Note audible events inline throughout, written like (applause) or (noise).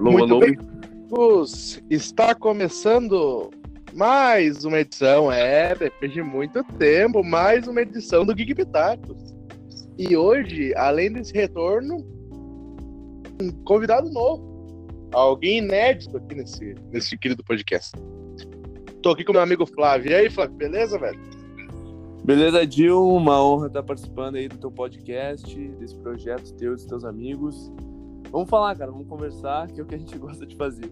Alô, Muito alô. bem. Está começando mais uma edição, é, depois de muito tempo, mais uma edição do Geek Pitacos. E hoje, além desse retorno, um convidado novo. Alguém inédito aqui nesse, nesse querido podcast. Tô aqui com meu amigo Flávio. E aí, Flávio, beleza, velho? Beleza, Dil? Uma honra estar participando aí do teu podcast, desse projeto teu e dos teus amigos. Vamos falar, cara, vamos conversar, que é o que a gente (laughs) gosta de fazer.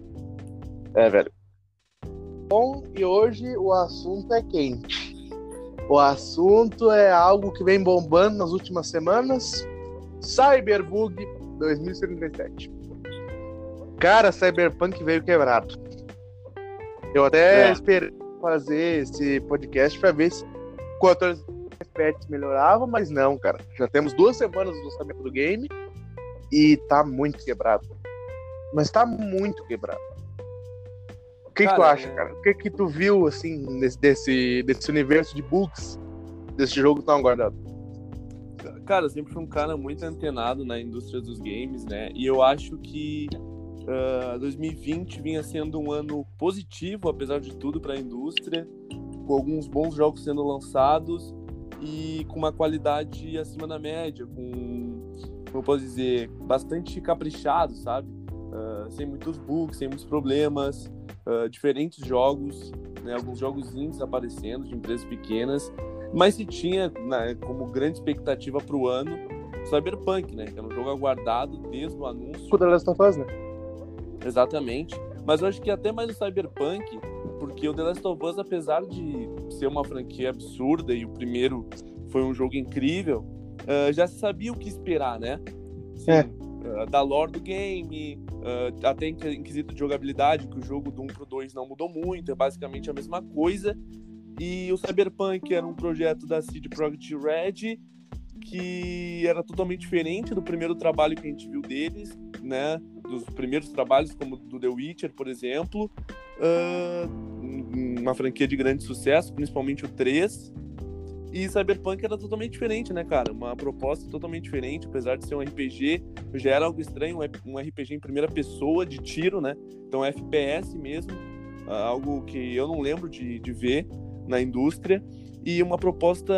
É, velho. Bom, e hoje o assunto é quente. O assunto é algo que vem bombando nas últimas semanas: Cyberbug 2077. Cara, Cyberpunk veio quebrado. Eu até É. esperei fazer esse podcast pra ver se com a FPS melhorava, mas não, cara. Já temos duas semanas do lançamento do game e tá muito quebrado. Mas tá muito quebrado. O que, que tu Cara, acha, cara? O que que tu viu, assim, nesse, desse, desse universo de bugs desse jogo tão guardado? Cara, eu sempre fui um cara muito antenado na indústria dos games, né? E eu acho que ah, 2020 vinha sendo um ano positivo, apesar de tudo, para a indústria, com alguns bons jogos sendo lançados e com uma qualidade acima da média, com, como eu posso dizer, bastante caprichado, sabe? Ah, sem muitos bugs, sem muitos problemas, ah, diferentes jogos, né? alguns jogos indies aparecendo de empresas pequenas, mas se tinha né, como grande expectativa para o ano Cyberpunk, né? Que era um jogo aguardado desde o anúncio. Com The Last of Us, né? Exatamente. Mas eu acho que até mais o Cyberpunk, porque o The Last of Us, apesar de ser uma franquia absurda e o primeiro foi um jogo incrível, ah, já se sabia o que esperar, né? Sim, É. ah, da lore do game, ah, até em, em quesito de jogabilidade, que o jogo do 1 pro 2 não mudou muito, é basicamente a mesma coisa. E o Cyberpunk era um projeto da CD Projekt Red que era totalmente diferente do primeiro trabalho que a gente viu deles, né? Dos primeiros trabalhos, como do The Witcher, por exemplo. Ah, uma franquia de grande sucesso, principalmente o 3. E Cyberpunk era totalmente diferente, né, cara? Uma proposta totalmente diferente, apesar de ser um RPG, já era algo estranho, um RPG em primeira pessoa, de tiro, né? Então FPS mesmo, ah, algo que eu não lembro de, de ver na indústria e uma proposta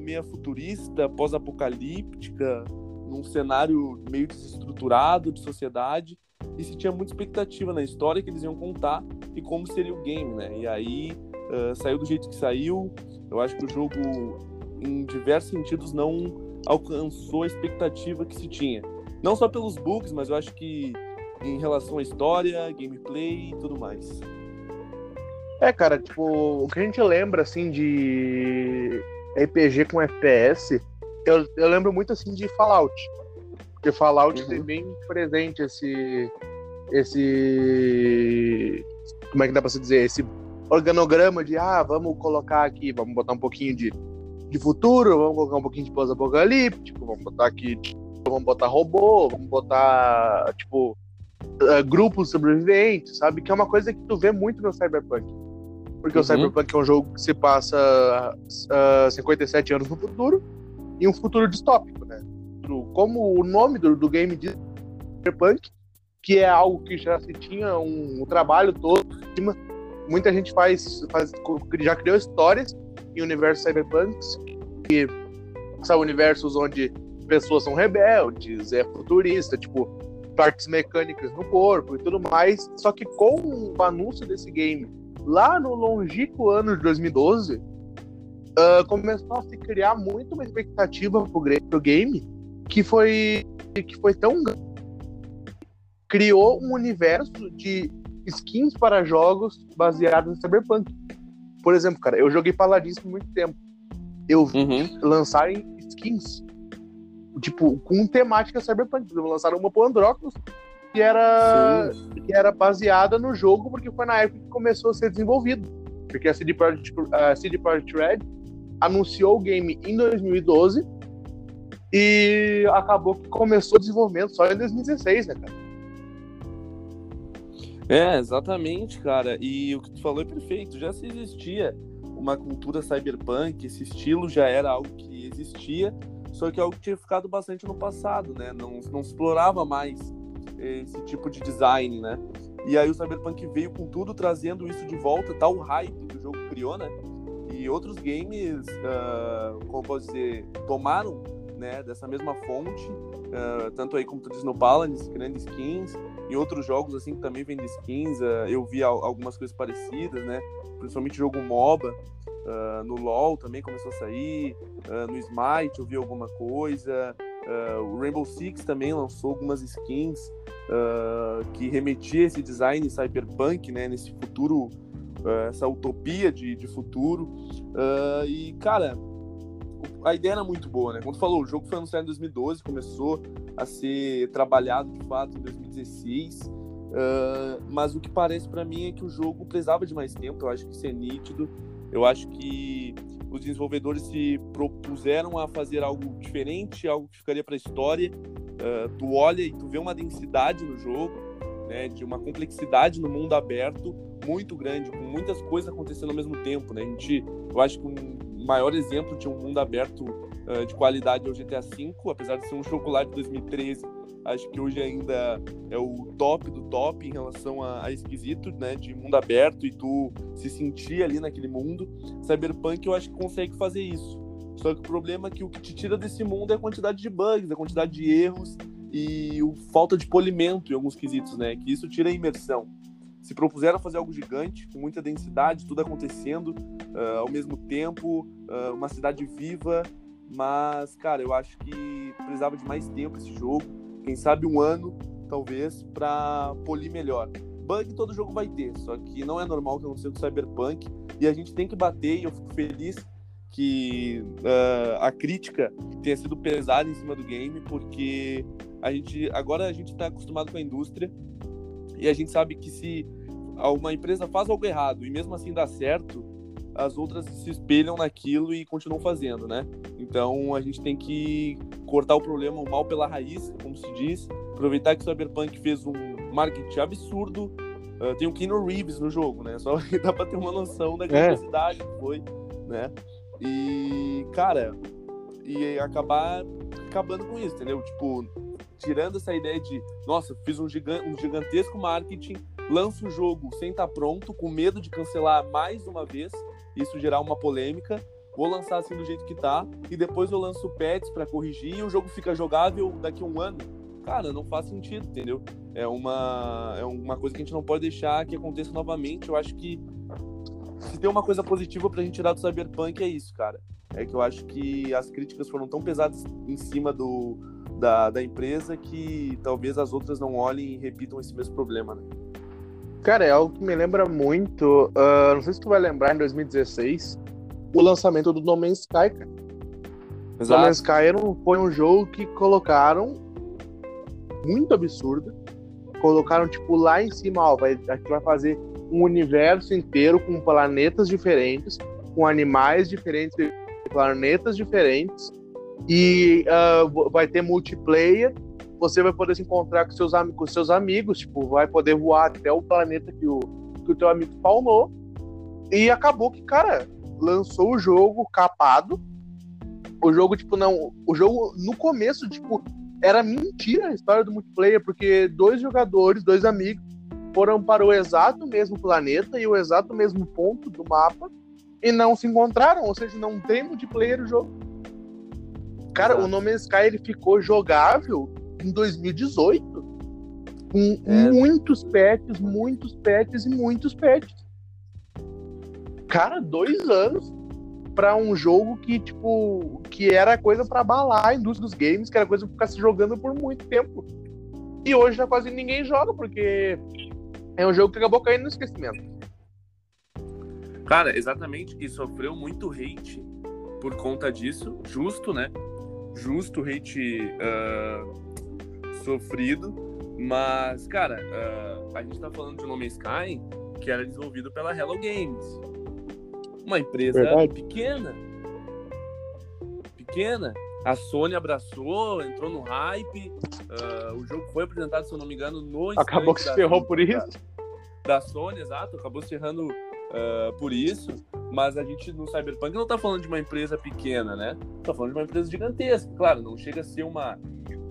meio futurista, pós-apocalíptica, num cenário meio desestruturado de sociedade. E se tinha muita expectativa na história que eles iam contar e como seria o game, né? E aí ah, saiu do jeito que saiu. Eu acho que o jogo, em diversos sentidos, não alcançou a expectativa que se tinha. Não só pelos bugs, mas eu acho que em relação à história, gameplay e tudo mais. É, cara, tipo, o que a gente lembra, assim, de RPG com FPS, eu, eu lembro muito, assim, de Fallout. Porque Fallout Uhum. tem bem presente esse. Esse. Como é que dá pra se dizer? Esse organograma de, ah, vamos colocar aqui, vamos botar um pouquinho de, de futuro, vamos colocar um pouquinho de pós-apocalíptico, vamos botar aqui, vamos botar robô, vamos botar, tipo, eh, grupos sobreviventes, sabe? Que é uma coisa que tu vê muito no Cyberpunk. Porque o Uhum. Cyberpunk é um jogo que se passa ah, 57 anos no futuro e um futuro distópico, né? Como o nome do, do game diz, Cyberpunk, que é algo que já se tinha um, um trabalho todo em cima. Muita gente faz, faz já criou histórias em universos cyberpunks que são universos onde pessoas são rebeldes, é futurista, tipo partes mecânicas no corpo e tudo mais. Só que com o anúncio desse game lá no longínquo ano de 2012, ah, começou a se criar muito uma expectativa gra- pro game que foi que foi tão criou um universo de skins para jogos baseados em Cyberpunk. Por exemplo, cara, eu joguei Paladins por muito tempo. Eu vi Uhum. lançarem skins tipo com temática Cyberpunk. Por exemplo, lançaram uma pro Andróclos que era que era baseada no jogo, porque foi na época que começou a ser desenvolvido. Porque a CD Projekt, a CD Projekt Red anunciou o game em 2012 e acabou que começou o desenvolvimento só em 2016, né, cara? É, exatamente, cara. E o que tu falou é perfeito. Já se existia uma cultura cyberpunk, esse estilo já era algo que existia, só que é algo que tinha ficado bastante no passado, né? Não, não explorava mais esse tipo de design, né? E aí o Cyberpunk veio com tudo, trazendo isso de volta, tal hype que o jogo criou, né? E outros games, uh, como posso dizer, tomaram né, dessa mesma fonte, uh, tanto aí como tu diz no Paladins, criando skins, e outros jogos assim que também vendem skins, uh, eu vi algumas coisas parecidas, né? Principalmente jogo MOBA, uh, no LoL também começou a sair, no Smite eu vi alguma coisa, o Rainbow Six também lançou algumas skins que remetia esse design cyberpunk, né? Nesse futuro, essa utopia de, de futuro. e, cara, a ideia era muito boa, né? Como tu falou, o jogo foi anunciado em 2012, começou a ser trabalhado de fato em 2016. Uh, mas o que parece para mim é que o jogo precisava de mais tempo. Eu acho que isso é nítido. Eu acho que os desenvolvedores se propuseram a fazer algo diferente, algo que ficaria para a história. Uh, tu olha e tu vê uma densidade no jogo, né, de uma complexidade no mundo aberto muito grande, com muitas coisas acontecendo ao mesmo tempo, né? A gente, eu acho que um maior exemplo de um mundo aberto uh, de qualidade é o GTA V, apesar de ser um chocolate de 2013. Acho que hoje ainda é o top do top em relação a, a esquisito, né? De mundo aberto e tu se sentir ali naquele mundo. Cyberpunk eu acho que consegue fazer isso. Só que o problema é que o que te tira desse mundo é a quantidade de bugs, a quantidade de erros e o falta de polimento em alguns quesitos, né? Que isso tira a imersão se propuseram a fazer algo gigante, com muita densidade, tudo acontecendo uh, ao mesmo tempo, uh, uma cidade viva, mas, cara, eu acho que precisava de mais tempo esse jogo, quem sabe um ano, talvez, para polir melhor. Bug todo jogo vai ter, só que não é normal que aconteça com Cyberpunk, e a gente tem que bater, e eu fico feliz que uh, a crítica tenha sido pesada em cima do game, porque a gente agora a gente está acostumado com a indústria e a gente sabe que se uma empresa faz algo errado e mesmo assim dá certo, as outras se espelham naquilo e continuam fazendo, né? Então a gente tem que cortar o problema, o mal pela raiz, como se diz. Aproveitar que o Cyberpunk fez um marketing absurdo. Uh, tem o Keanu Reeves no jogo, né? Só (laughs) dá pra ter uma noção da capacidade é. que foi, né? E, cara, e acabar acabando com isso, entendeu? Tipo, tirando essa ideia de, nossa, fiz um, gigante, um gigantesco marketing, lanço o jogo sem estar tá pronto, com medo de cancelar mais uma vez, isso gerar uma polêmica. Vou lançar assim do jeito que tá, e depois eu lanço pets para corrigir e o jogo fica jogável daqui a um ano. Cara, não faz sentido, entendeu? É uma, é uma coisa que a gente não pode deixar que aconteça novamente. Eu acho que se tem uma coisa positiva pra gente tirar do Cyberpunk é isso, cara. É que eu acho que as críticas foram tão pesadas em cima do, da, da empresa que talvez as outras não olhem e repitam esse mesmo problema, né? Cara, é algo que me lembra muito. Uh, não sei se tu vai lembrar, em 2016, o lançamento do No Man's Sky, cara. Exato. No Man's Sky foi um jogo que colocaram muito absurdo. Colocaram, tipo, lá em cima, ó, vai, a gente vai fazer um universo inteiro com planetas diferentes, com animais diferentes, planetas diferentes, e uh, vai ter multiplayer. Você vai poder se encontrar com seus, com seus amigos, tipo, vai poder voar até o planeta que o, que o teu amigo spawnou. E acabou que, cara, lançou o jogo capado. O jogo, tipo, não. O jogo, no começo, tipo, era mentira a história do multiplayer, porque dois jogadores, dois amigos, foram para o exato mesmo planeta e o exato mesmo ponto do mapa e não se encontraram, ou seja, não tem multiplayer o jogo. Cara, Exato. o No Man's Sky ele ficou jogável em 2018. Com é. muitos patches, muitos patches e muitos patches. Cara, dois anos para um jogo que, tipo, que era coisa para abalar a indústria dos games, que era coisa pra ficar se jogando por muito tempo. E hoje já quase ninguém joga, porque é um jogo que acabou caindo no esquecimento. Cara, exatamente, e sofreu muito hate por conta disso, justo, né? Justo hate uh, sofrido, mas, cara, uh, a gente tá falando de No Man's Sky, que era desenvolvido pela Hello Games. Uma empresa Verdade. pequena. Pequena. A Sony abraçou, entrou no hype. Uh, o jogo foi apresentado, se eu não me engano, no. Acabou que se ferrou por isso? Da, da Sony, exato. Acabou se ferrando uh, por isso, mas a gente no Cyberpunk não tá falando de uma empresa pequena, né? Tá falando de uma empresa gigantesca. Claro, não chega a ser uma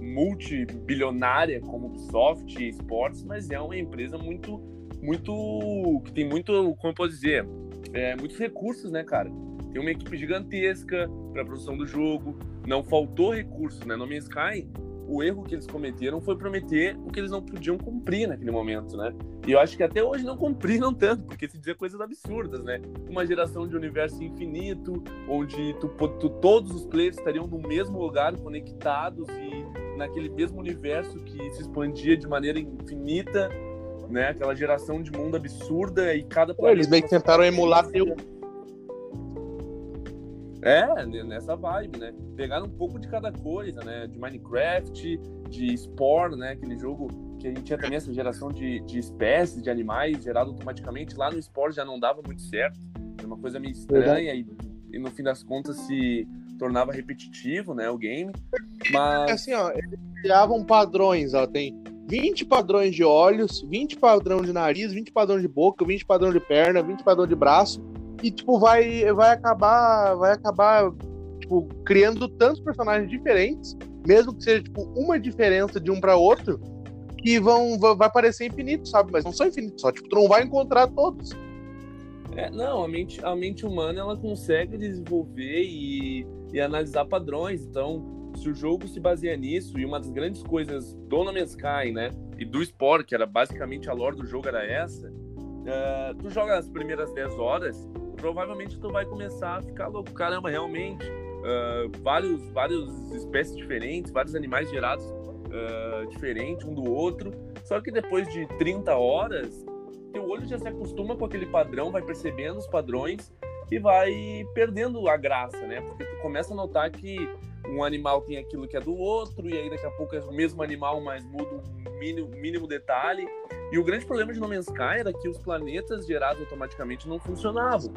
multibilionária como Ubisoft e Sports, mas é uma empresa muito, muito que tem muito, como eu posso dizer, é, muitos recursos, né, cara? Tem uma equipe gigantesca para a produção do jogo, não faltou recursos, né? No Man's Sky o erro que eles cometeram foi prometer o que eles não podiam cumprir naquele momento, né? E eu acho que até hoje não cumpriram tanto, porque se dizia coisas absurdas, né? Uma geração de universo infinito, onde tu, tu, todos os players estariam no mesmo lugar, conectados e naquele mesmo universo que se expandia de maneira infinita, né? Aquela geração de mundo absurda e cada planeta... Eles meio que tentaram emular teu é, nessa vibe, né? Pegaram um pouco de cada coisa, né? De Minecraft, de Spore, né? Aquele jogo que a gente tinha também essa geração de, de espécies, de animais gerado automaticamente. Lá no Spore já não dava muito certo. Era uma coisa meio estranha e, e, no fim das contas se tornava repetitivo, né? O game. Mas... Assim, ó, eles criavam padrões, ó. Tem 20 padrões de olhos, 20 padrões de nariz, 20 padrões de boca, 20 padrões de perna, 20 padrões de braço e tipo vai vai acabar vai acabar tipo criando tantos personagens diferentes, mesmo que seja tipo uma diferença de um para outro, que vão vai parecer infinito, sabe? Mas não são infinitos, só tipo tu não vai encontrar todos. É, não, a mente, a mente humana ela consegue desenvolver e, e analisar padrões. Então, se o jogo se baseia nisso, e uma das grandes coisas do No Man's Sky, né, e do Sport, que era basicamente a lore do jogo era essa, uh, tu joga as primeiras 10 horas provavelmente tu vai começar a ficar louco. Caramba, realmente, uh, vários, espécies diferentes, vários animais gerados uh, diferentes um do outro. Só que depois de 30 horas, teu olho já se acostuma com aquele padrão, vai percebendo os padrões e vai perdendo a graça, né? Porque tu começa a notar que um animal tem aquilo que é do outro, e aí daqui a pouco é o mesmo animal, mas muda um mínimo, mínimo detalhe. E o grande problema de No Man's Sky era que os planetas gerados automaticamente não funcionavam.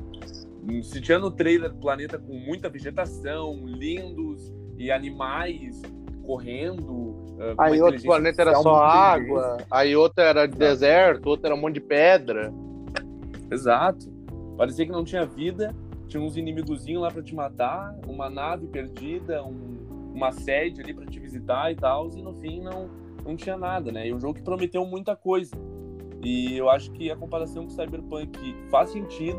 Se tinha no trailer planeta com muita vegetação, lindos e animais correndo. Uh, aí outro planeta era só água, aí outro era Exato. deserto, outro era um monte de pedra. Exato. Parecia que não tinha vida, tinha uns inimigozinhos lá para te matar, uma nave perdida, um, uma sede ali para te visitar e tal, e no fim não não tinha nada, né? E um jogo que prometeu muita coisa. E eu acho que a comparação com Cyberpunk faz sentido,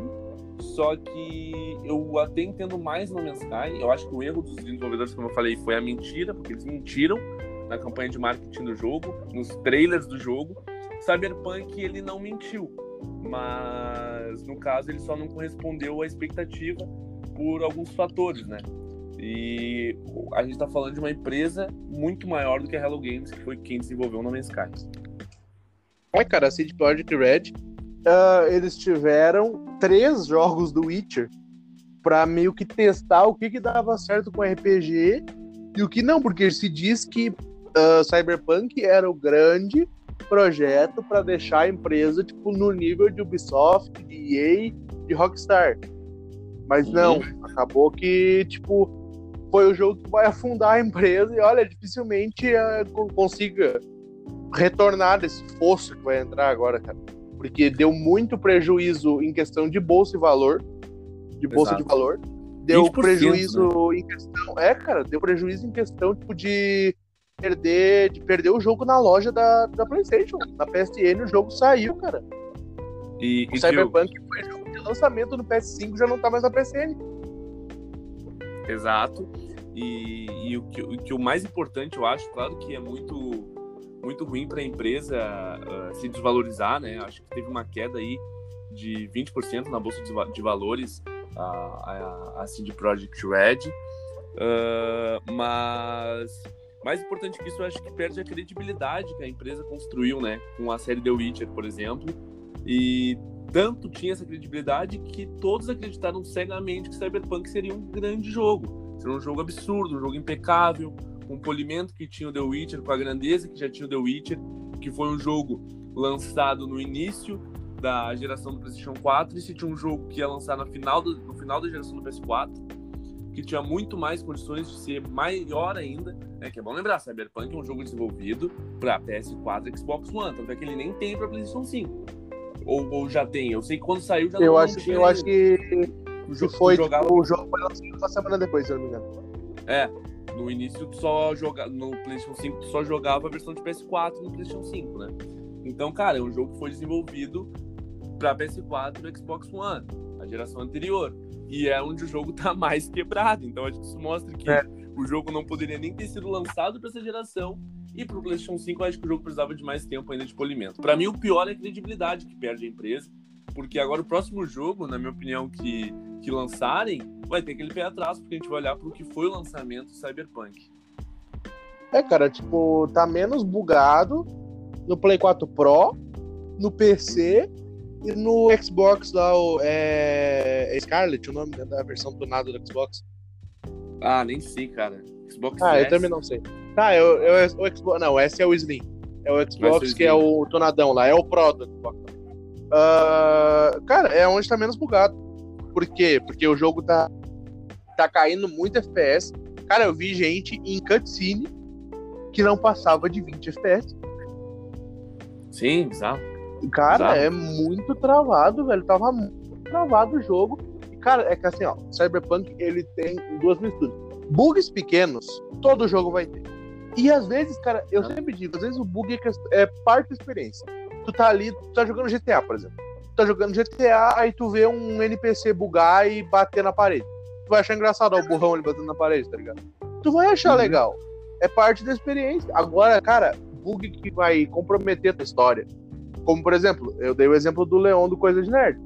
só que eu até entendo mais no Man's Sky. Eu acho que o erro dos desenvolvedores, como eu falei, foi a mentira, porque eles mentiram na campanha de marketing do jogo, nos trailers do jogo. Cyberpunk, ele não mentiu, mas no caso ele só não correspondeu à expectativa por alguns fatores, né? E a gente está falando de uma empresa muito maior do que a Hello Games, que foi quem desenvolveu o No Man's Sky. É, cara, a CD Projekt Red, uh, eles tiveram três jogos do Witcher para meio que testar o que, que dava certo com RPG e o que não, porque se diz que uh, Cyberpunk era o grande projeto para deixar a empresa tipo no nível de Ubisoft, de EA, de Rockstar. Mas não, acabou que tipo foi o jogo que vai afundar a empresa e olha, dificilmente uh, consiga retornar desse fosso que vai entrar agora, cara. Porque deu muito prejuízo em questão de bolsa e valor, de bolsa Exato. de valor. Deu prejuízo né? em questão. É, cara, deu prejuízo em questão tipo, de perder, de perder o jogo na loja da, da PlayStation. Na PSN o jogo saiu, cara. E, o e Cyberpunk que... foi jogo de lançamento no PS5 já não tá mais na PSN. Exato. E, e o, que, o, que, o mais importante, eu acho, claro que é muito muito ruim para a empresa uh, se desvalorizar, né? Acho que teve uma queda aí de 20% na bolsa de, valores a, a, a CD Projekt Red, uh, mas mais importante que isso, eu acho que perde a credibilidade que a empresa construiu, né? Com a série The Witcher, por exemplo, e tanto tinha essa credibilidade que todos acreditaram cegamente que Cyberpunk seria um grande jogo Ser um jogo absurdo, um jogo impecável, com o polimento que tinha o The Witcher, com a grandeza que já tinha o The Witcher, que foi um jogo lançado no início da geração do PlayStation 4 e se tinha um jogo que ia lançar no final, do, no final da geração do PS4, que tinha muito mais condições de ser maior ainda, né? Que é bom lembrar, Cyberpunk é um jogo desenvolvido para PS4 e Xbox One, tanto é que ele nem tem para PlayStation 5. Ou, ou, já tem? Eu sei que quando saiu já eu não, acho, Eu acho que o jogo foi, jogava... o jogo foi lançado uma semana depois, se eu não me engano. É, No início, tu só joga... no PlayStation 5, tu só jogava a versão de PS4 no PlayStation 5, né? Então, cara, é um jogo que foi desenvolvido para PS4 e Xbox One, a geração anterior. E é onde o jogo (laughs) tá mais quebrado. Então, acho que isso mostra que é. o jogo não poderia nem ter sido lançado para essa geração. E pro PlayStation 5, eu acho que o jogo precisava de mais tempo ainda de polimento. Para mim, o pior é a credibilidade que perde a empresa. Porque agora o próximo jogo, na minha opinião, que, que lançarem, vai ter aquele pé atrás, porque a gente vai olhar pro que foi o lançamento do Cyberpunk. É, cara, tipo, tá menos bugado no Play 4 Pro, no PC e no Xbox lá, o, é, é Scarlet, o nome da versão tunada do Xbox. Ah, nem sei, cara. Xbox Ah, S. eu também não sei. Tá, eu, eu, o Xbox. Não, esse é o Slim. É o Xbox que é o tonadão lá, é o Pro do Xbox. Uh, cara, é onde tá menos bugado. Por quê? Porque o jogo tá, tá caindo muito FPS. Cara, eu vi gente em cutscene que não passava de 20 FPS. Sim, bizarro. Cara, bizarro. é muito travado, velho. Tava muito travado o jogo. E, cara, é que assim, ó, Cyberpunk ele tem duas misturas. Bugs pequenos, todo jogo vai ter. E às vezes, cara, eu sempre digo, às vezes o bug é, é parte da experiência. Tu tá ali, tu tá jogando GTA, por exemplo. Tá jogando GTA, aí tu vê um NPC bugar e bater na parede. Tu vai achar engraçado ó, o burrão ali batendo na parede, tá ligado? Tu vai achar uhum. legal. É parte da experiência. Agora, cara, bug que vai comprometer a tua história. Como, por exemplo, eu dei o exemplo do Leon do Coisa de Nerd.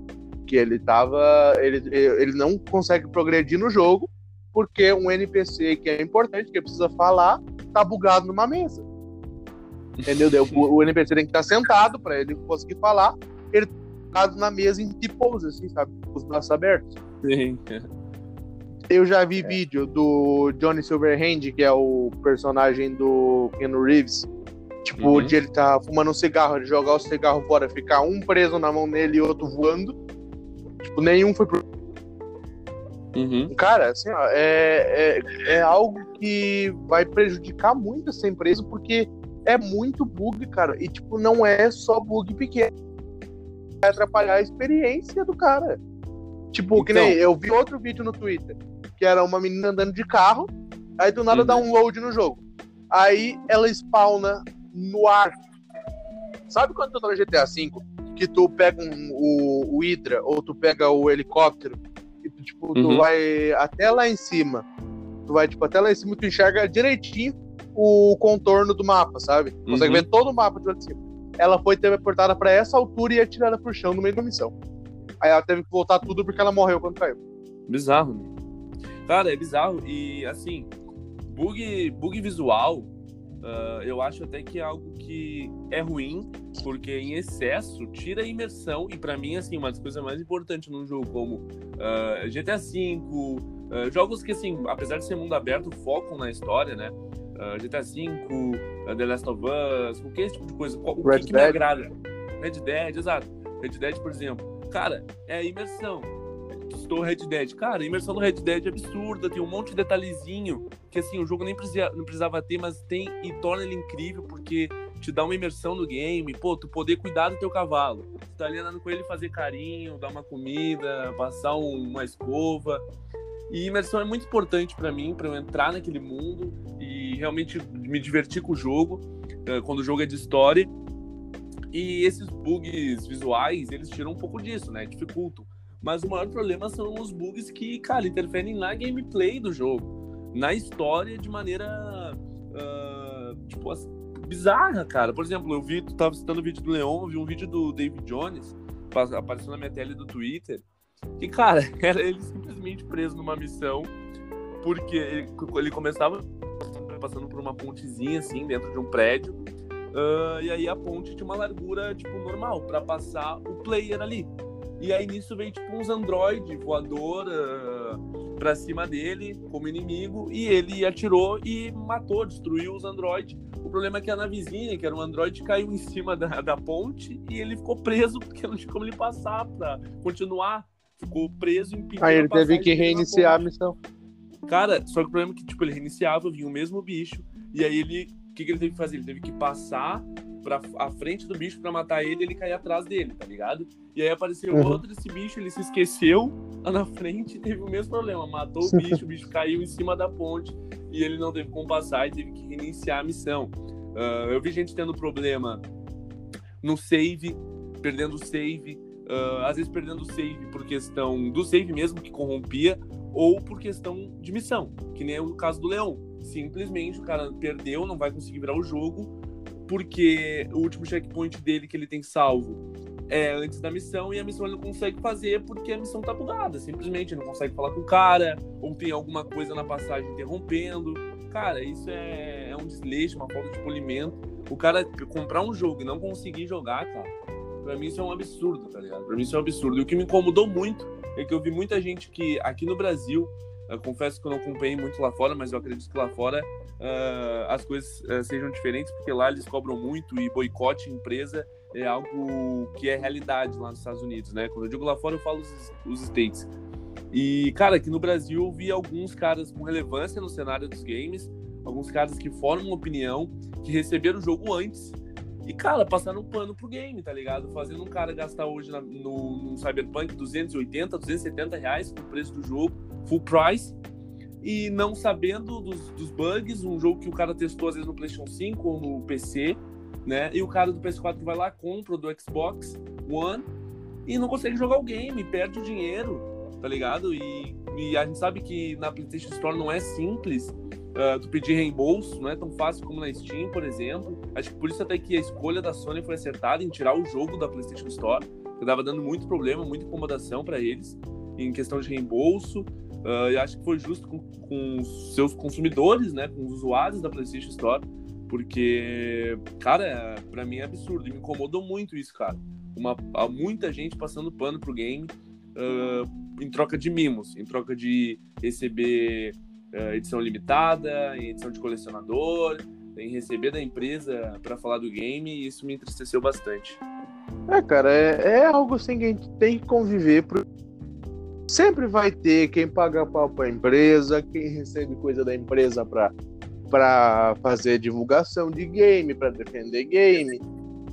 Que ele tava. Ele, ele não consegue progredir no jogo porque um NPC que é importante, que precisa falar, tá bugado numa mesa. Entendeu? o, o NPC tem que estar sentado para ele conseguir falar. Ele bugado na mesa em pose, assim, sabe? Com os braços abertos. Sim. Eu já vi é. vídeo do Johnny Silverhand, que é o personagem do Keanu Reeves, Tipo, uhum. de ele tá fumando um cigarro, ele jogar o cigarro fora, ficar um preso na mão dele e outro voando. Tipo, nenhum foi pro. Uhum. Cara, assim, ó, é, é, é algo que vai prejudicar muito essa empresa, porque é muito bug, cara. E, tipo, não é só bug pequeno. Vai atrapalhar a experiência do cara. Tipo, então... que nem eu vi outro vídeo no Twitter, que era uma menina andando de carro, aí do nada uhum. dá um load no jogo. Aí ela spawna no ar. Sabe quando tu tá no GTA V, que tu pega um, o, o Hydra ou tu pega o helicóptero e tu, tipo, tu uhum. vai até lá em cima. Tu vai, tipo, até lá em cima tu enxerga direitinho o contorno do mapa, sabe? Tu consegue uhum. ver todo o mapa de lá de cima. Ela foi teleportada para essa altura e atirada pro chão no meio da missão. Aí ela teve que voltar tudo porque ela morreu quando caiu. Bizarro, né? Cara, é bizarro. E assim, bug, bug visual Uh, eu acho até que é algo que é ruim, porque em excesso tira a imersão, e para mim, assim, uma das coisas mais importantes num jogo como uh, GTA V, uh, jogos que, assim, apesar de ser mundo aberto, focam na história, né? GTA V, The Last of Us, qualquer esse tipo de coisa. O Red que, que me agrada? Red Dead, exato. Red Dead, por exemplo. Cara, é a imersão estou Red Dead. Cara, a imersão do Red Dead é absurda, tem um monte de detalhezinho que assim, o jogo nem precisava, não precisava ter, mas tem e torna ele incrível porque te dá uma imersão no game, pô, tu poder cuidar do teu cavalo. Tu tá ali andando com ele, fazer carinho, dar uma comida, passar um, uma escova. E imersão é muito importante para mim, para eu entrar naquele mundo e realmente me divertir com o jogo, eh, quando o jogo é de história. E esses bugs visuais, eles tiram um pouco disso, né? Dificultam. Mas o maior problema são os bugs que, cara, interferem na gameplay do jogo, na história de maneira, uh, tipo, bizarra, cara. Por exemplo, eu vi, tu tava citando o vídeo do Leon, eu vi um vídeo do David Jones, apareceu na minha tela do Twitter, que, cara, (laughs) era ele simplesmente preso numa missão, porque ele, ele começava passando por uma pontezinha, assim, dentro de um prédio, uh, e aí a ponte tinha uma largura, tipo, normal, para passar o player ali. E aí nisso vem tipo uns android voador uh, pra cima dele como inimigo e ele atirou e matou, destruiu os android. O problema é que a navezinha, que era um android, caiu em cima da, da ponte e ele ficou preso porque não tinha como ele passar pra continuar. Ficou preso impedido. Aí ele teve que reiniciar a missão. Cara, só que o problema é que tipo, ele reiniciava, vinha o mesmo bicho e aí ele. O que, que ele teve que fazer? Ele teve que passar pra a frente do bicho para matar ele, ele cair atrás dele, tá ligado? E aí apareceu uhum. outro esse bicho, ele se esqueceu lá na frente e teve o mesmo problema. Matou o bicho, o bicho (laughs) caiu em cima da ponte. e ele não teve como passar e teve que reiniciar a missão. Uh, eu vi gente tendo problema no save, perdendo o save, uh, às vezes perdendo o save por questão do save mesmo, que corrompia, ou por questão de missão, que nem é o caso do Leão. Simplesmente o cara perdeu, não vai conseguir virar o jogo, porque o último checkpoint dele que ele tem salvo é antes da missão e a missão ele não consegue fazer porque a missão tá bugada. Simplesmente não consegue falar com o cara, ou tem alguma coisa na passagem interrompendo. Cara, isso é, é um desleixo, uma falta de polimento. O cara comprar um jogo e não conseguir jogar, cara, pra mim isso é um absurdo, tá ligado? Pra mim isso é um absurdo. E o que me incomodou muito é que eu vi muita gente que aqui no Brasil, confesso que eu não acompanhei muito lá fora, mas eu acredito que lá fora uh, as coisas uh, sejam diferentes, porque lá eles cobram muito e boicote empresa é algo que é realidade lá nos Estados Unidos, né? Quando eu digo lá fora, eu falo os, os States. E, cara, aqui no Brasil eu vi alguns caras com relevância no cenário dos games, alguns caras que formam opinião, que receberam o jogo antes e, cara, passaram um pano pro game, tá ligado? Fazendo um cara gastar hoje na, no, no Cyberpunk 280, 270 reais o preço do jogo, full price, e não sabendo dos, dos bugs, um jogo que o cara testou às vezes no PlayStation 5 ou no PC, né? E o cara do PS4 vai lá, compra do Xbox One e não consegue jogar o game, perde o dinheiro, tá ligado? E, e a gente sabe que na PlayStation Store não é simples uh, tu pedir reembolso, não é tão fácil como na Steam, por exemplo. Acho que por isso até que a escolha da Sony foi acertada em tirar o jogo da PlayStation Store, que tava dando muito problema, muita incomodação para eles em questão de reembolso. Uh, eu acho que foi justo com, com os seus consumidores, né, com os usuários da PlayStation Store, porque, cara, para mim é absurdo. E me incomodou muito isso, cara. Uma, há muita gente passando pano pro game uh, em troca de mimos, em troca de receber edição limitada, em edição de colecionador, em receber da empresa para falar do game, e isso me entristeceu bastante. É, cara, é, é algo assim que a gente tem que conviver. Pro... Sempre vai ter quem paga pau pra empresa, quem recebe coisa da empresa para para fazer divulgação de game, para defender game.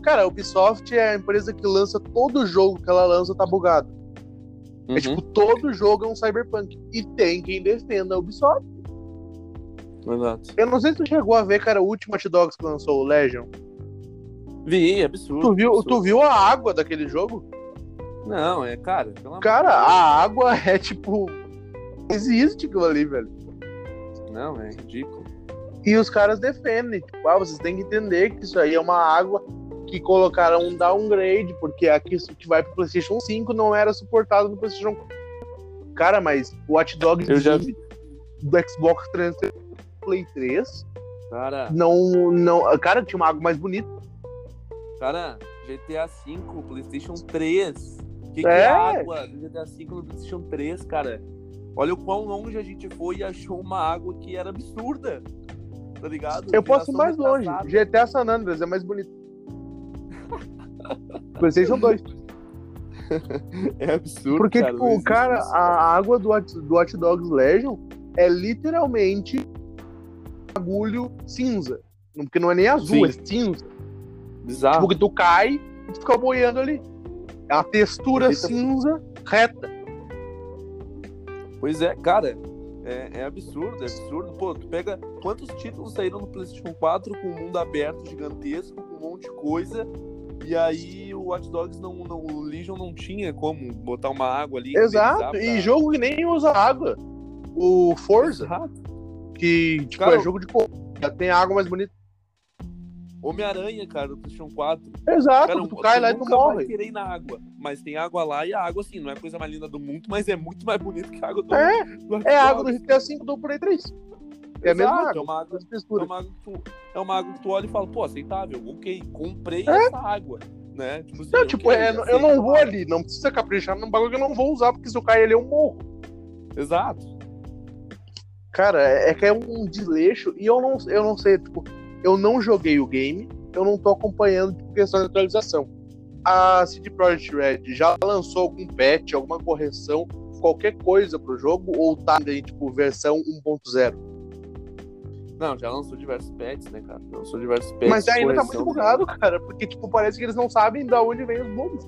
Cara, a Ubisoft é a empresa que lança todo jogo que ela lança tá bugado. É uhum. É tipo, todo jogo é um Cyberpunk. E tem quem defenda a Ubisoft. Exato. Eu não sei se tu chegou a ver, cara, o último Hot Dogs que lançou, o Legion. Vi, absurdo. Tu viu, absurdo. Tu viu a água daquele jogo? Não, é, cara. Cara, a água é tipo. Existe aquilo ali, velho. Não, é ridículo. E os caras defendem, tipo, ah, vocês têm que entender que isso aí é uma água que colocaram um downgrade, porque aqui que vai pro PlayStation 5 não era suportado no PlayStation Cara, mas o Watch Dogs Eu já vi. do Xbox 360 Play 3 Cara, não, não. Cara, tinha uma água mais bonita. cara, GTA V, PlayStation 3. O que, que é É. água do GTA V no PlayStation 3, cara? Olha o quão longe a gente foi e achou uma água que era absurda. Tá ligado? Eu posso ir mais longe. GTA San Andreas é mais bonito. PlayStation 2. (laughs) É absurdo. Porque, cara, tipo, o cara, a água do Watch, do Watch Dogs Legion é literalmente bagulho cinza. Porque não é nem azul, Sim. é cinza. Bizarro. Tipo, que tu cai e tu fica boiando ali. É uma textura cinza reta. Pois é, cara. É, é absurdo, é absurdo. Pô, tu pega quantos títulos saíram no PlayStation 4 com um mundo aberto gigantesco, com um monte de coisa. E aí o Watch Dogs não, não o Legion não tinha como botar uma água ali. Exato. renderizar E pra- jogo que nem usa água. O Forza, Exato. que tipo, Cara, é jogo de corrida, tem água mais bonita. Homem-Aranha, cara, no PlayStation 4. Exato, Cara, tu cai lá e tu morre. querer ir na água. Mas tem água lá e a água, assim, não é a coisa mais linda do mundo, mas é muito mais bonita que a água do, É, do É a água do. GTA V do Play 3. É a mesma Exato, água. É uma água É uma, água que tu, é uma água que tu olha e fala, pô, aceitável, ok, comprei É. essa água, né? Tipo, assim, Não, tipo, ok, é, eu não vou ali, não precisa caprichar num bagulho que eu não vou usar, porque se eu cair ali eu morro. Exato. Cara, é é que é um desleixo e eu não, eu não sei, tipo, eu não joguei o game, eu não tô acompanhando tipo, questão de atualização. A CD Projekt Red já lançou algum patch, alguma correção, qualquer coisa pro jogo, ou tá em, tipo, versão 1.0? Não, já lançou diversos pets, né, cara? Já lançou diversos pets. Mas ainda tá muito do- bugado, cara, porque, tipo, parece que eles não sabem da onde vem os bugs.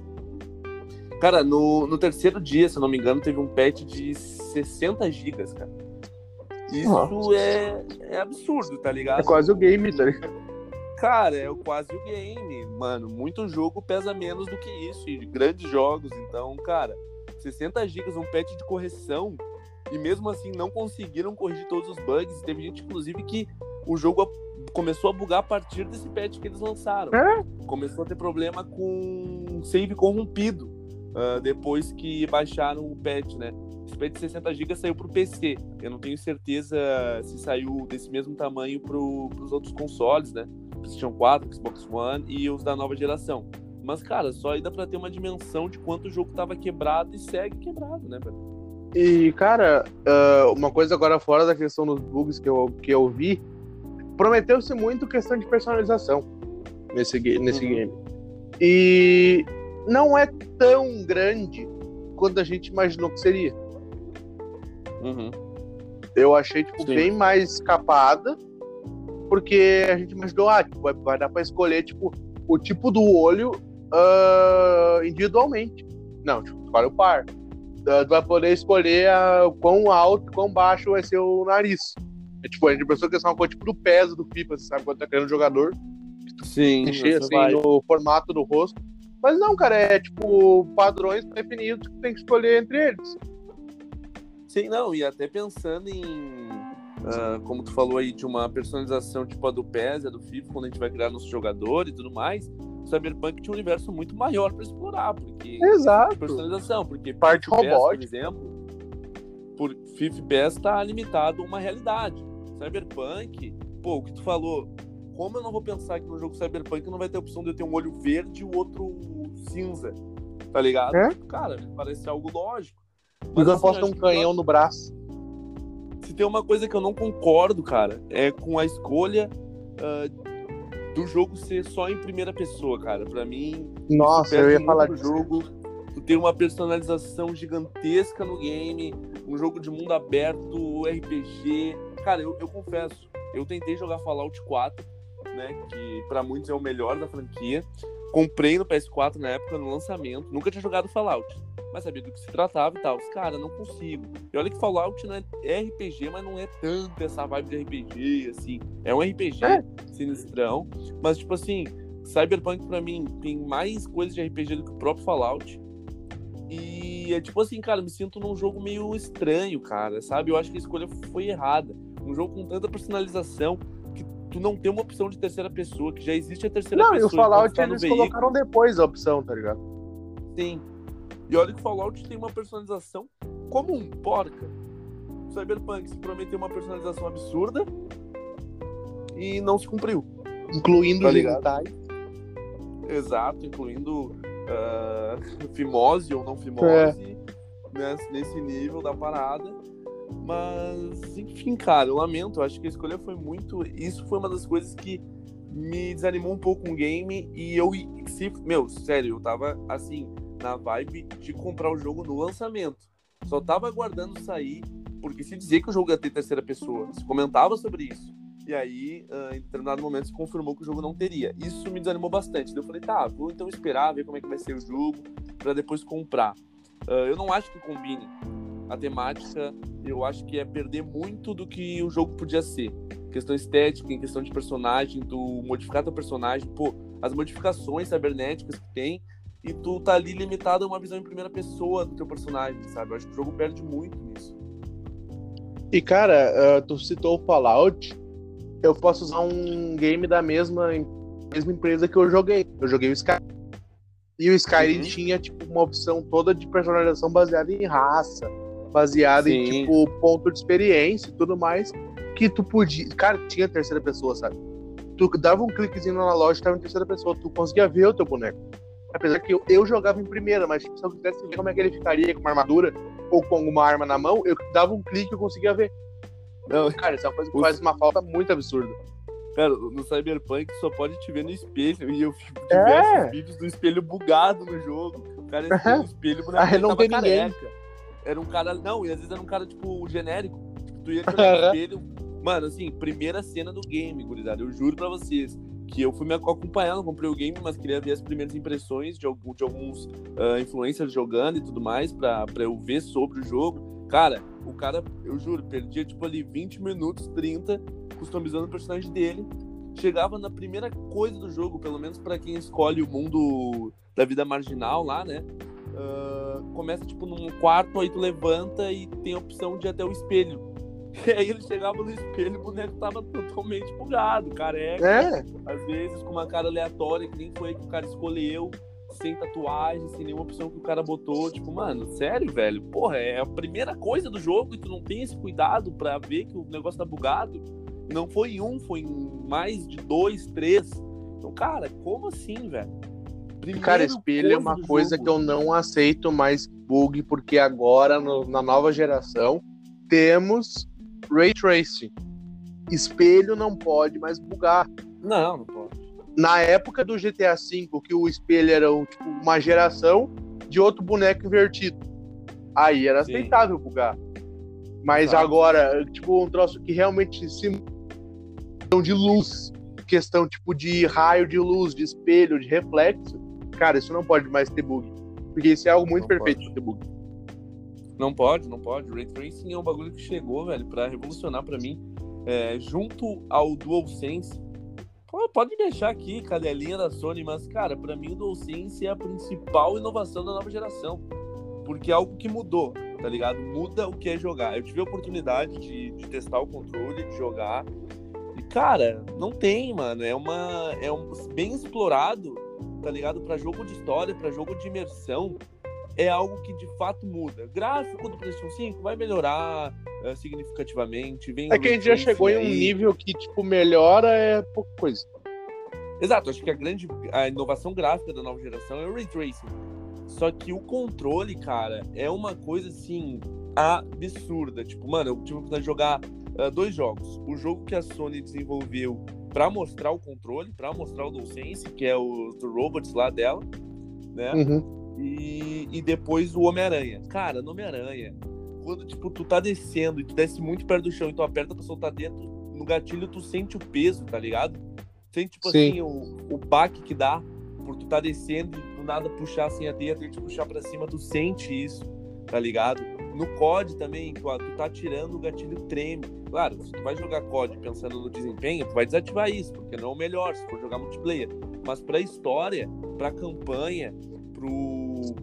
Cara, no, no terceiro dia, se eu não me engano, teve um patch de 60 gigas, cara. Isso é, é absurdo, tá ligado? É quase o game, tá ligado? Cara, é quase o game, mano. Muito jogo pesa menos do que isso, e grandes jogos. Então, cara, 60 GB, um patch de correção, e mesmo assim não conseguiram corrigir todos os bugs. Teve gente, inclusive, que o jogo começou a bugar a partir desse patch que eles lançaram. É? Começou a ter problema com save corrompido uh, depois que baixaram o patch, né? Esse patch de 60 GB saiu pro PC. Eu não tenho certeza se saiu desse mesmo tamanho pro, pros outros consoles, né? PlayStation 4, Xbox One e os da nova geração. Mas, cara, só aí dá pra ter uma dimensão de quanto o jogo tava quebrado e segue quebrado, né, velho? E, cara, uh, uma coisa agora fora da questão dos bugs que eu, que eu vi, prometeu-se muito questão de personalização nesse, nesse Uhum. game. E não é tão grande quanto a gente imaginou que seria. Uhum. Eu achei, tipo, Sim. bem mais escapada, porque a gente imaginou, ah, tipo, vai, vai dar pra escolher, tipo, o tipo do olho ah, individualmente. Não, tipo, escolhe o par. Tu vai poder escolher ah, quão alto, quão baixo vai ser o nariz. É, tipo, a gente pensou que ia ser uma coisa tipo do peso do FIFA, você sabe, quando tá criando jogador, Sim, encher assim vai. no formato do rosto. Mas não, cara, é tipo padrões definidos que tem que escolher entre eles. Sim, não, e até pensando em. ah, como tu falou aí, de uma personalização tipo a do PES, a do FIFA, quando a gente vai criar nosso jogador e tudo mais, Cyberpunk tinha um universo muito maior pra explorar, porque. Exato. personalização, porque Parte PES, por robótica. exemplo, por FIFA e PES tá limitado a uma realidade. Cyberpunk, pô, o que tu falou, como eu não vou pensar que no jogo Cyberpunk não vai ter a opção de eu ter um olho verde e o outro cinza, tá ligado? É? Cara, parece algo lógico. Mas eu assim, posso ter acho um canhão no braço. se tem uma coisa que eu não concordo, cara, é com a escolha ah, do jogo ser só em primeira pessoa, cara. Pra mim, Nossa, eu ia falar do jogo. Tu tem uma personalização gigantesca no game, um jogo de mundo aberto, RPG. Cara, eu, eu confesso, eu tentei jogar Fallout 4, né? Que pra muitos é o melhor da franquia. Comprei no PS4 na época, no lançamento. Nunca tinha jogado Fallout, mas sabia do que se tratava e tal. Cara, não consigo. E olha que Fallout não é RPG, mas não é tanto essa vibe de RPG, assim. É um RPG É. sinistrão, mas tipo assim, Cyberpunk pra mim tem mais coisas de RPG do que o próprio Fallout. E é tipo assim, cara, me sinto num jogo meio estranho, cara, sabe? Eu acho que a escolha foi errada. Um jogo com tanta personalização tu não tem uma opção de terceira pessoa, que já existe a terceira Não, e pessoa. o Fallout quando tu tá eles veículo, colocaram depois a opção, tá ligado? Sim. E olha que o Fallout tem uma personalização comum, porca. O Cyberpunk se prometeu uma personalização absurda e não se cumpriu. Incluindo Tá genitais. Exato, incluindo ah, (laughs) fimose ou não fimose, É. né, nesse nível da parada. Mas, enfim, cara, eu lamento. Eu acho que a escolha foi muito. Isso foi uma das coisas que me desanimou um pouco com o game. E eu, se, meu, sério, eu tava assim, na vibe de comprar o jogo no lançamento. Só tava aguardando sair, porque se dizia que o jogo ia ter terceira pessoa, se comentava sobre isso. E aí, ah, em determinado momento, se confirmou que o jogo não teria. Isso me desanimou bastante. Eu falei, tá, vou então esperar, ver como é que vai ser o jogo, pra depois comprar. Ah, eu não acho que combine a temática, eu acho que é perder muito do que o jogo podia ser. Questão estética, em questão de personagem, tu modificar teu personagem, pô, as modificações cibernéticas que tem, e tu tá ali limitado a uma visão em primeira pessoa do teu personagem, sabe? Eu acho que o jogo perde muito nisso. E, cara, ah, tu citou o Fallout. Eu posso usar um game da mesma, mesma empresa que eu joguei. Eu joguei o Skyrim. E o Skyrim Uhum. tinha, tipo, uma opção toda de personalização baseada em raça, baseada em, tipo, ponto de experiência e tudo mais. Que tu podia. Cara, tinha terceira pessoa, sabe? Tu dava um cliquezinho na loja e tava em terceira pessoa. Tu conseguia ver o teu boneco. Apesar que eu, eu jogava em primeira, mas tipo, se eu quisesse ver como é que ele ficaria com uma armadura ou com uma arma na mão, eu dava um clique e eu conseguia ver. Não, Cara, isso é uma coisa que faz uma falta muito absurda. Cara, no Cyberpunk só pode te ver no espelho. E eu vi É. diversos vídeos do espelho bugado no jogo. O cara entrou (laughs) no espelho, o boneco Ah, não tem ninguém. Era um cara. Não, e às vezes era um cara, tipo, genérico. Tipo, tu ia (laughs) no espelho. Mano, assim, primeira cena do game, gurizada. Eu juro pra vocês. Que eu fui me acompanhando, comprei o game, mas queria ver as primeiras impressões de, algum, de alguns ah, influencers jogando e tudo mais, pra, pra eu ver sobre o jogo. Cara, o cara, eu juro, perdia tipo ali 20 minutos, 30, customizando o personagem dele. Chegava na primeira coisa do jogo, pelo menos para quem escolhe o mundo da vida marginal lá, né? Uh, começa tipo num quarto, aí tu levanta e tem a opção de ir até o espelho. (laughs) E aí ele chegava no espelho e o boneco tava totalmente bugado, careca. É. Às vezes com uma cara aleatória, que nem foi que o cara escolheu, sem tatuagem, sem nenhuma opção que o cara botou. Tipo, mano, sério, velho? Porra, é a primeira coisa do jogo e tu não tem esse cuidado pra ver que o negócio tá bugado. Não foi em um, foi em mais de dois, três. Então, cara, como assim, velho? Primeiro Cara, espelho é uma coisa jogo. que eu não aceito mais bug, porque agora, no- na nova geração, temos Ray Tracing. Espelho não pode mais bugar. Não, não pode. Na época do GTA V, que o espelho era tipo, uma geração de outro boneco invertido. Aí era Sim. aceitável bugar. Mas agora, tipo, um troço que realmente se questão de luz, questão tipo de raio de luz, de espelho, de reflexo, cara, isso não pode mais ter bug. Porque isso é algo muito Não perfeito pode. ter bug. Não pode, não pode. Ray Tracing é um bagulho que chegou, velho, pra revolucionar pra mim. É, junto ao DualSense. Pô, pode deixar aqui, cadelinha da Sony, mas, cara, pra mim o DualSense é a principal inovação da nova geração. Porque é algo que mudou, tá ligado? Muda o que é jogar. Eu tive a oportunidade de, de testar o controle, de jogar. E, cara, não tem, mano. É uma. É um bem explorado, tá ligado? Pra jogo de história, pra jogo de imersão é algo que de fato muda. Gráfico do PlayStation 5 vai melhorar eh, significativamente. Vem É que a gente já chegou em um aí. nível que, tipo, melhora é pouca coisa. Exato, acho que a grande a inovação gráfica da nova geração é o Ray Tracing. Só que o controle, cara, é uma coisa assim absurda. Tipo, mano, eu tive a oportunidade de jogar ah, dois jogos. O jogo que a Sony desenvolveu pra mostrar o controle, pra mostrar o DualSense, que é o do robots lá dela, né? Uhum. E, e depois o Homem-Aranha. Cara, no Homem-Aranha, quando tipo, tu tá descendo e tu desce muito perto do chão e tu aperta pra soltar dentro, no gatilho tu sente o peso, tá ligado? Sente, tipo Sim. assim, o, o baque que dá por tu tá descendo e do nada puxar assim a teia, tem que puxar pra cima, tu sente isso, tá ligado? No COD também, quando tu tá atirando, o gatilho treme. Claro, se tu vai jogar COD pensando no desempenho, tu vai desativar isso, porque não é o melhor se for jogar multiplayer. Mas pra história, pra campanha, pro.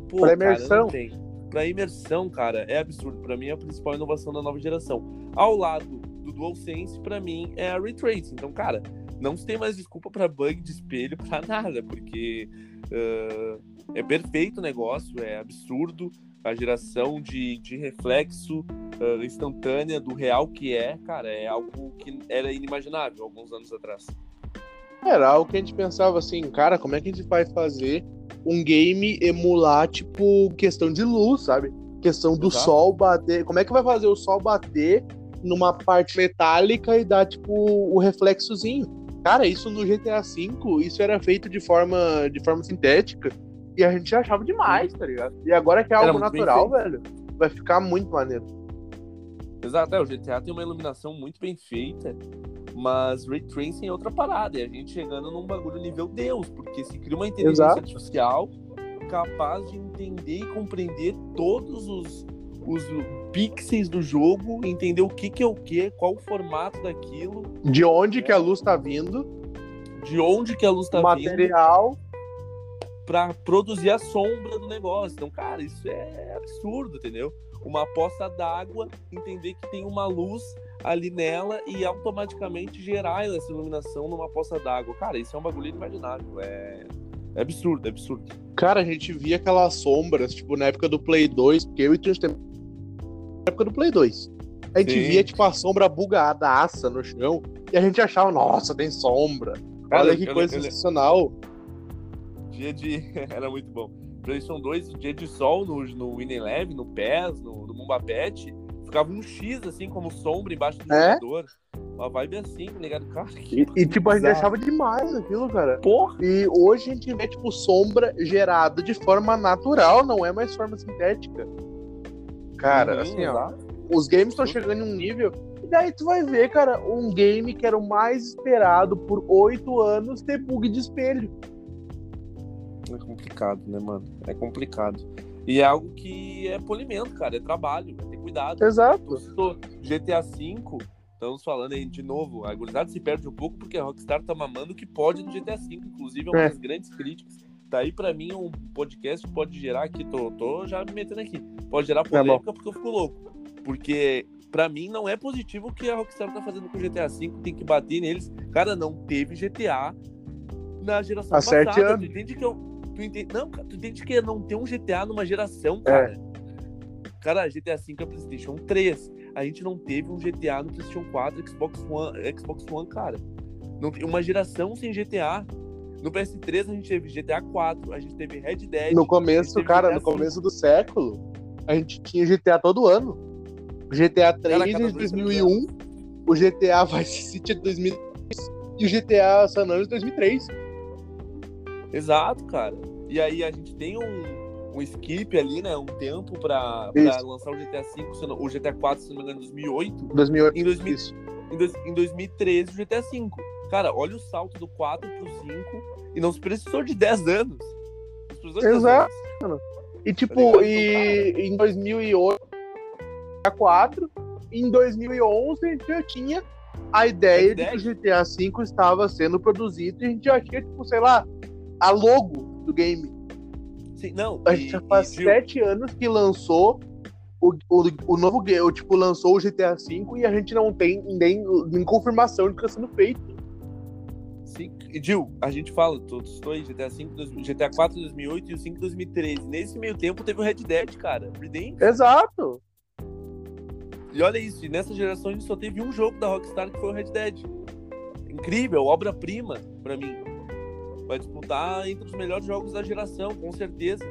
Pô, Pra cara, imersão. tem. Pra imersão, cara, é absurdo. Pra mim é a principal inovação da nova geração. Ao lado do DualSense, pra mim, é a Ray Tracing. Então, cara, não se tem mais desculpa pra bug de espelho, (laughs) pra nada, porque ah, é perfeito o negócio, é absurdo a geração de, de reflexo ah, instantânea do real que é, cara, é algo que era inimaginável alguns anos atrás. Era algo que a gente pensava assim, cara, como é que a gente vai fazer um game emular, tipo, questão de luz, sabe? Questão do Exato. sol bater. Como é que vai fazer o sol bater numa parte metálica e dar, tipo, o reflexozinho? Cara, isso no GTA V, isso era feito de forma, de forma sintética. E a gente achava demais, tá ligado? E agora que é algo natural, velho, vai ficar muito maneiro. Exato, é, o GTA tem uma iluminação muito bem feita, mas Ray Tracing é outra parada, e a gente chegando num bagulho nível Deus, porque se cria uma inteligência Exato. artificial capaz de entender e compreender todos os, os pixels do jogo, entender o que, que é o que, qual o formato daquilo, De onde que a luz tá vindo, de onde que a luz tá o vindo, material. Pra produzir a sombra do negócio. Então, cara, isso é absurdo, entendeu? Uma poça d'água, entender que tem uma luz ali nela e automaticamente gerar essa iluminação numa poça d'água. Cara, isso é um bagulho inimaginável. É, é absurdo, é absurdo. Cara, a gente via aquelas sombras, tipo, na época do Play 2, porque eu e tu temos na época do Play 2. A gente Sim. via, tipo, a sombra bugada, aça no chão, e a gente achava, nossa, tem sombra. Cara, Olha que eu- coisa eu- sensacional. Dia de. (laughs) Era muito bom. PlayStation 2, dia de sol no, no Win Eleven, no PES, no, no Mumbapet, ficava um X assim, como sombra embaixo do É? Uma vibe assim, tá ligado? Cara, que E, e, tipo, a gente achava demais aquilo, cara. Porra! E hoje a gente vê, tipo, sombra gerada de forma natural, não é mais forma sintética. Cara, Uhum, assim, ó, os games estão chegando em um nível. E daí tu vai ver, cara, um game que era o mais esperado por oito anos ter bug de espelho. É complicado, né, mano? É complicado. E é algo que é polimento, cara, é trabalho. Vai ter cuidado. Exato. GTA V, estamos falando aí de novo, a gurizada se perde um pouco porque a Rockstar tá mamando o que pode no GTA V, inclusive é uma É. das grandes críticas. Tá aí pra mim um podcast que pode gerar aqui, tô, tô já me metendo aqui, pode gerar Tá polêmica porque eu fico louco. Porque pra mim não é positivo o que a Rockstar tá fazendo com o GTA V, tem que bater neles. Cara, não teve GTA na geração Há sete passada. anos. Tu entende que eu. Tu entende, não, cara, tu entende que é não ter um GTA numa É. geração, cara. Cara, GTA V é PlayStation 3. A gente não teve um GTA no PlayStation 4, Xbox One, Xbox One, cara. Não tem uma geração sem GTA. No PS3 a gente teve GTA 4, a gente teve Red Dead. No começo, cara, GTA no começo do século, a gente tinha GTA todo ano. GTA 3 Cara, de dois, 2001, o GTA Vice City de 2002 e o GTA San Andreas de 2003. Exato, cara. E aí a gente tem um, um skip ali, né? Um tempo pra, pra lançar o GTA V, o GTA 4, se não me engano, em 2008. 2008. Em 2000, Isso. em, dois- em 2013 o GTA V. Cara, olha o salto do 4 pro 5 e não se precisou de 10 anos. De 10 Exato. anos. E Tá tipo, ligado? e em 2008, GTA 4, em 2011 a gente já tinha a ideia de que o GTA V estava sendo produzido e a gente já tinha, tipo, sei lá, a logo do game. Sim, não. A e- gente já faz e, sete anos que lançou o, o, o novo game, tipo, lançou o GTA V e a gente não tem nem, nem confirmação de que está sendo feito. Sim, e Gil, a gente fala, citou aí GTA V, dois- GTA 4 2008 e o 5 2013. Nesse meio tempo teve o Red Dead, cara. Redemption. Exato. E olha isso, e nessa geração a gente só teve um jogo da Rockstar que foi o Red Dead. Incrível, obra-prima pra mim. Vai disputar entre os melhores jogos da geração, com certeza.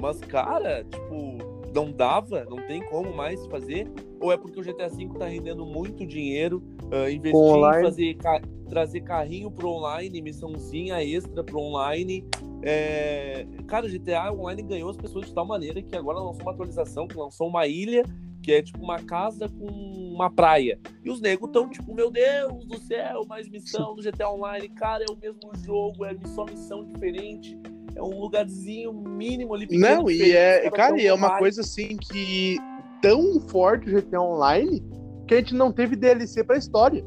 Mas, cara, tipo, não dava, não tem como mais fazer. Ou é porque o GTA V tá rendendo muito dinheiro, ah, investir Com em online. fazer ca- trazer carrinho pro online, missãozinha extra pro online. É, Cara, o GTA Online ganhou as pessoas de tal maneira que agora lançou uma atualização que lançou uma ilha que é tipo uma casa com uma praia. E os negros estão tipo, meu Deus do céu, mais missão do GTA Online. Cara, é o mesmo jogo, é só missão diferente. É um lugarzinho mínimo ali. pequeno, Não, e é, cara, tão e é uma coisa assim que tão forte o GTA Online que a gente não teve DLC pra história.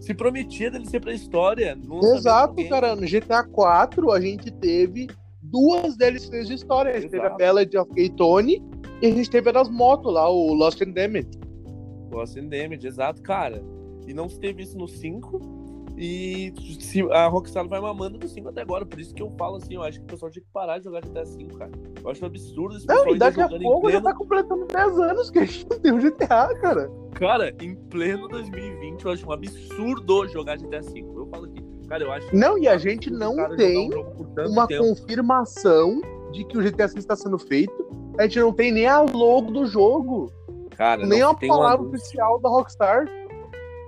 Se prometia ser pra história. Exato, cara. No GTA 4 a gente teve duas DLCs de história. A gente teve a Exato. Of Gay Tony e a gente teve das motos lá, o Lost and Damage. Lost in Damage, exato, cara. E não se teve isso no 5. E a Rockstar vai mamando do 5 até agora. Por isso que eu falo assim, eu acho que o pessoal tinha que parar de jogar GTA 5, cara. Eu acho um absurdo esse Não, e daqui a pouco em já pleno... tá completando 10 anos que a gente não tem o GTA, cara. Cara, em pleno 2020, eu acho um absurdo jogar GTA 5. Eu falo aqui. Cara, eu acho. Não, e a gente não tem um Uma tempo. confirmação de que o GTA 6 está sendo feito. A gente não tem nem a logo do jogo, Cara, nem não a um palavra anúncio. oficial da Rockstar.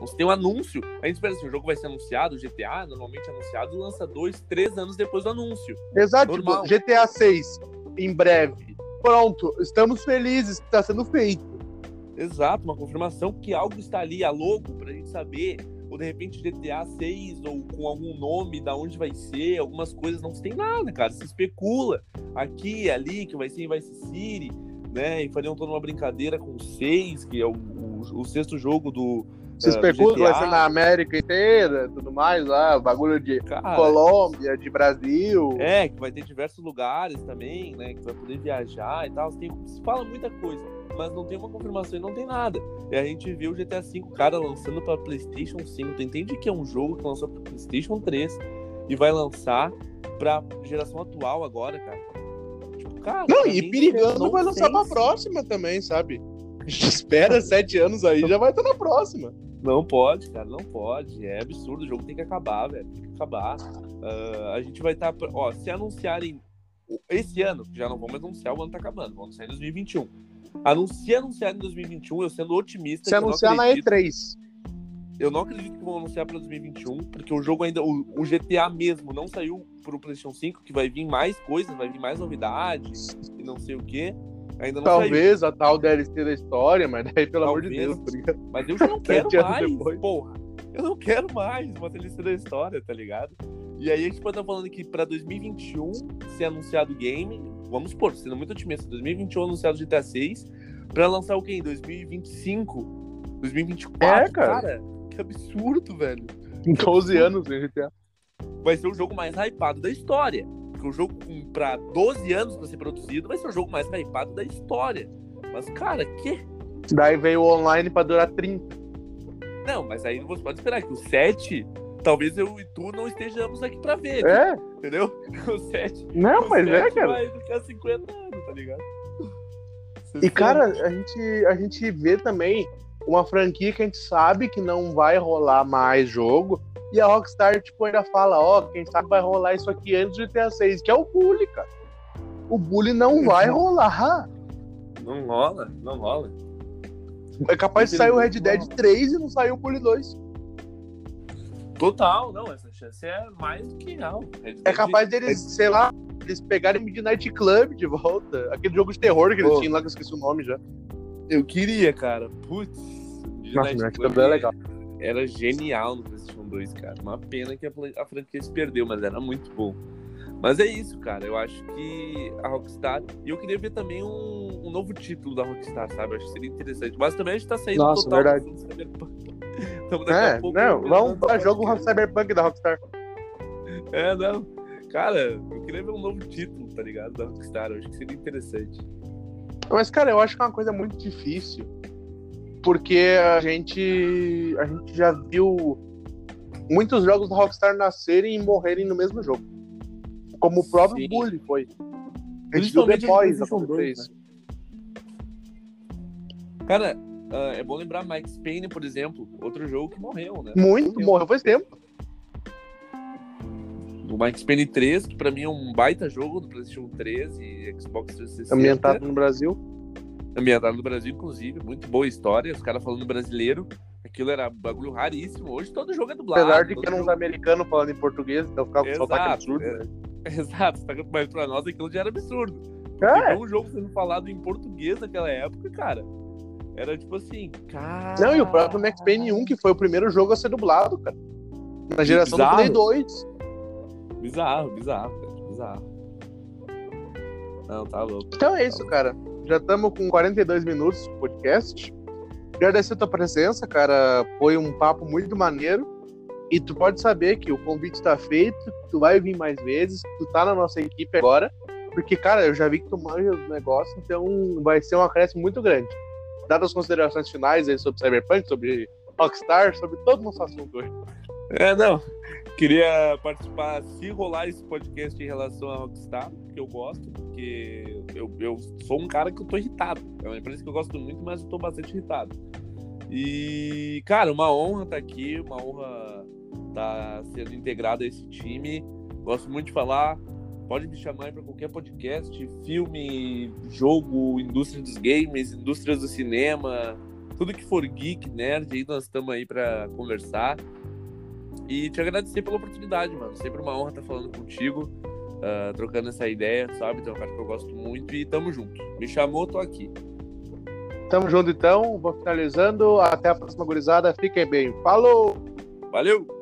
Não se tem um anúncio. A gente espera assim, o jogo vai ser anunciado, o GTA, normalmente anunciado, lança dois, três anos depois do anúncio. Exato, tipo, Normal. GTA 6 em breve. Pronto, estamos felizes que está sendo feito. Exato, uma confirmação que algo está ali, a logo, pra gente saber. Ou de repente GTA 6, ou com algum nome, da onde vai ser, algumas coisas, não se tem nada, cara. Se especula aqui, ali, que vai ser em Vice City, né? E fariam toda uma brincadeira com o 6, que é o, o, o sexto jogo do. Se do especula que vai ser na América inteira, tudo mais lá, bagulho de Cara, Colômbia, de Brasil. É, que vai ter diversos lugares também, né? Que vai poder viajar e tal. Tem, se fala muita coisa, mas não tem uma confirmação e não tem nada. E a gente viu o GTA V, cara, lançando pra PlayStation 5. Tu entende que é um jogo que lançou pra PlayStation 3 e vai lançar pra geração atual agora, cara? Tipo, cara. Não, e perigando vai lançar nonsense. próxima também, sabe? A gente espera sete anos aí, já vai estar na próxima. Não pode, cara, não pode. É absurdo, o jogo tem que acabar, velho. Tem que acabar. Ah, a gente vai estar. ó, se anunciarem esse ano, já não vamos anunciar, o ano tá acabando, vamos anunciar em 2021. Anunciar em 2021, eu sendo otimista. Se anunciar na acredito- E3. Eu não acredito que vão anunciar para 2021, porque o jogo ainda. O, o GTA mesmo não saiu pro PlayStation 5, que vai vir mais coisas, vai vir mais novidades e não sei o que. Ainda não saiu. Talvez a tal DLC da história, mas daí, pelo amor de Talvez. Deus, por enquanto. Mas eu já não (laughs) quero mais, depois. porra. Eu não quero mais uma DLC da história, tá ligado? E aí a gente pode estar falando que pra 2021 ser anunciado o game, vamos supor, sendo muito otimista, 2021 anunciado GTA 6, pra lançar o quê? Em 2025? 2024? É, cara. cara que absurdo, velho. Em 12 anos né, GTA. Vai ser o jogo mais hypado da história. Porque o jogo pra 12 anos pra ser produzido vai ser o jogo mais hypado da história. Mas, cara, que? Daí veio o online pra durar 30. Não, mas aí você pode esperar que o 7, talvez eu e tu não estejamos aqui pra ver, É? entendeu? O 7. Não, o mas é, 7 cara. vai ficar 50 anos, tá ligado? E, cara, a gente, a gente vê também uma franquia que a gente sabe que não vai rolar mais jogo. E a Rockstar, tipo, ainda fala, ó, quem sabe vai rolar isso aqui antes do GTA 6, que é o Bully, cara. O Bully não vai rolar. Não rola, não rola. É capaz de sair o Red Dead 3 e não sair o Bully 2. Total, não, essa chance é mais do que real. É capaz deles, sei lá, eles pegarem Midnight Club de volta. Aquele jogo de terror que eles Pô. tinham lá, que eu esqueci o nome já. Eu queria, cara. Putz. Nossa, Midnight Club é legal. Era genial no PlayStation 2, cara. Uma pena que a, a franquia se perdeu, mas era muito bom. Mas é isso, cara. Eu acho que a Rockstar. E eu queria ver também um, um novo título da Rockstar, sabe? Eu acho que seria interessante. Mas também a gente tá saindo Nossa, total verdade. do Cyberpunk. (laughs) Então, É, pouco não, vamos pra eu- jogo Cyberpunk da Rockstar. É, não. Cara, eu queria ver um novo título, tá ligado? Da Rockstar. Eu acho que seria interessante. Mas, cara, eu acho que é uma coisa muito difícil. Porque a gente, a gente já viu muitos jogos da Rockstar nascerem e morrerem no mesmo jogo. Como o próprio Sim. Bully foi. A gente viu depois acontecer 2, isso. Cara, ah, é bom lembrar Max Payne, por exemplo, outro jogo que morreu, né? Muito, morreu faz tempo. O Max Payne 3, que pra mim é um baita jogo do PlayStation 3 e Xbox 360. Ambientado no Brasil. Ambientado no Brasil, inclusive. Muito boa história. Os caras falando brasileiro. Aquilo era bagulho raríssimo. Hoje todo jogo é dublado. Apesar de que eram uns americanos falando em português, então ficava com sotaque absurdo. é. né? (laughs) Exato, tá- mas pra nós aquilo já era absurdo. É. um jogo sendo falado em português naquela época, cara. Era tipo assim, cara. Não, e o próprio Max Payne 1, que foi o primeiro jogo a ser dublado, cara. Na geração bizarro. do Play 2. Bizarro, bizarro, cara. Bizarro. Não, tá louco. Então é isso, cara. Já estamos com 42 minutos de podcast. Agradecer a tua presença, cara. Foi um papo muito maneiro. E tu pode saber que o convite está feito, tu vai vir mais vezes, que tu tá na nossa equipe agora. Porque, cara, eu já vi que tu manja os negócios, então vai ser um acréscimo muito grande. Dadas as considerações finais aí sobre Cyberpunk, sobre Rockstar, sobre todo nosso assunto hoje. É, não. Queria participar, se rolar esse podcast em relação a Rockstar, que eu gosto, porque eu, eu sou um cara que eu tô irritado. É uma empresa que eu gosto muito, mas eu tô bastante irritado. E, cara, uma honra estar aqui, uma honra estar sendo integrado a esse time. Gosto muito de falar. Pode me chamar para qualquer podcast, filme, jogo, indústria dos games, indústria do cinema, tudo que for geek, nerd, aí nós estamos aí para conversar. E te agradecer pela oportunidade, mano. Sempre uma honra estar falando contigo, ah, trocando essa ideia, sabe? Tem um cara que eu gosto muito e tamo junto. Me chamou, tô aqui. Tamo junto então, vou finalizando. Até a próxima gurizada. Fiquem bem. Falou! Valeu!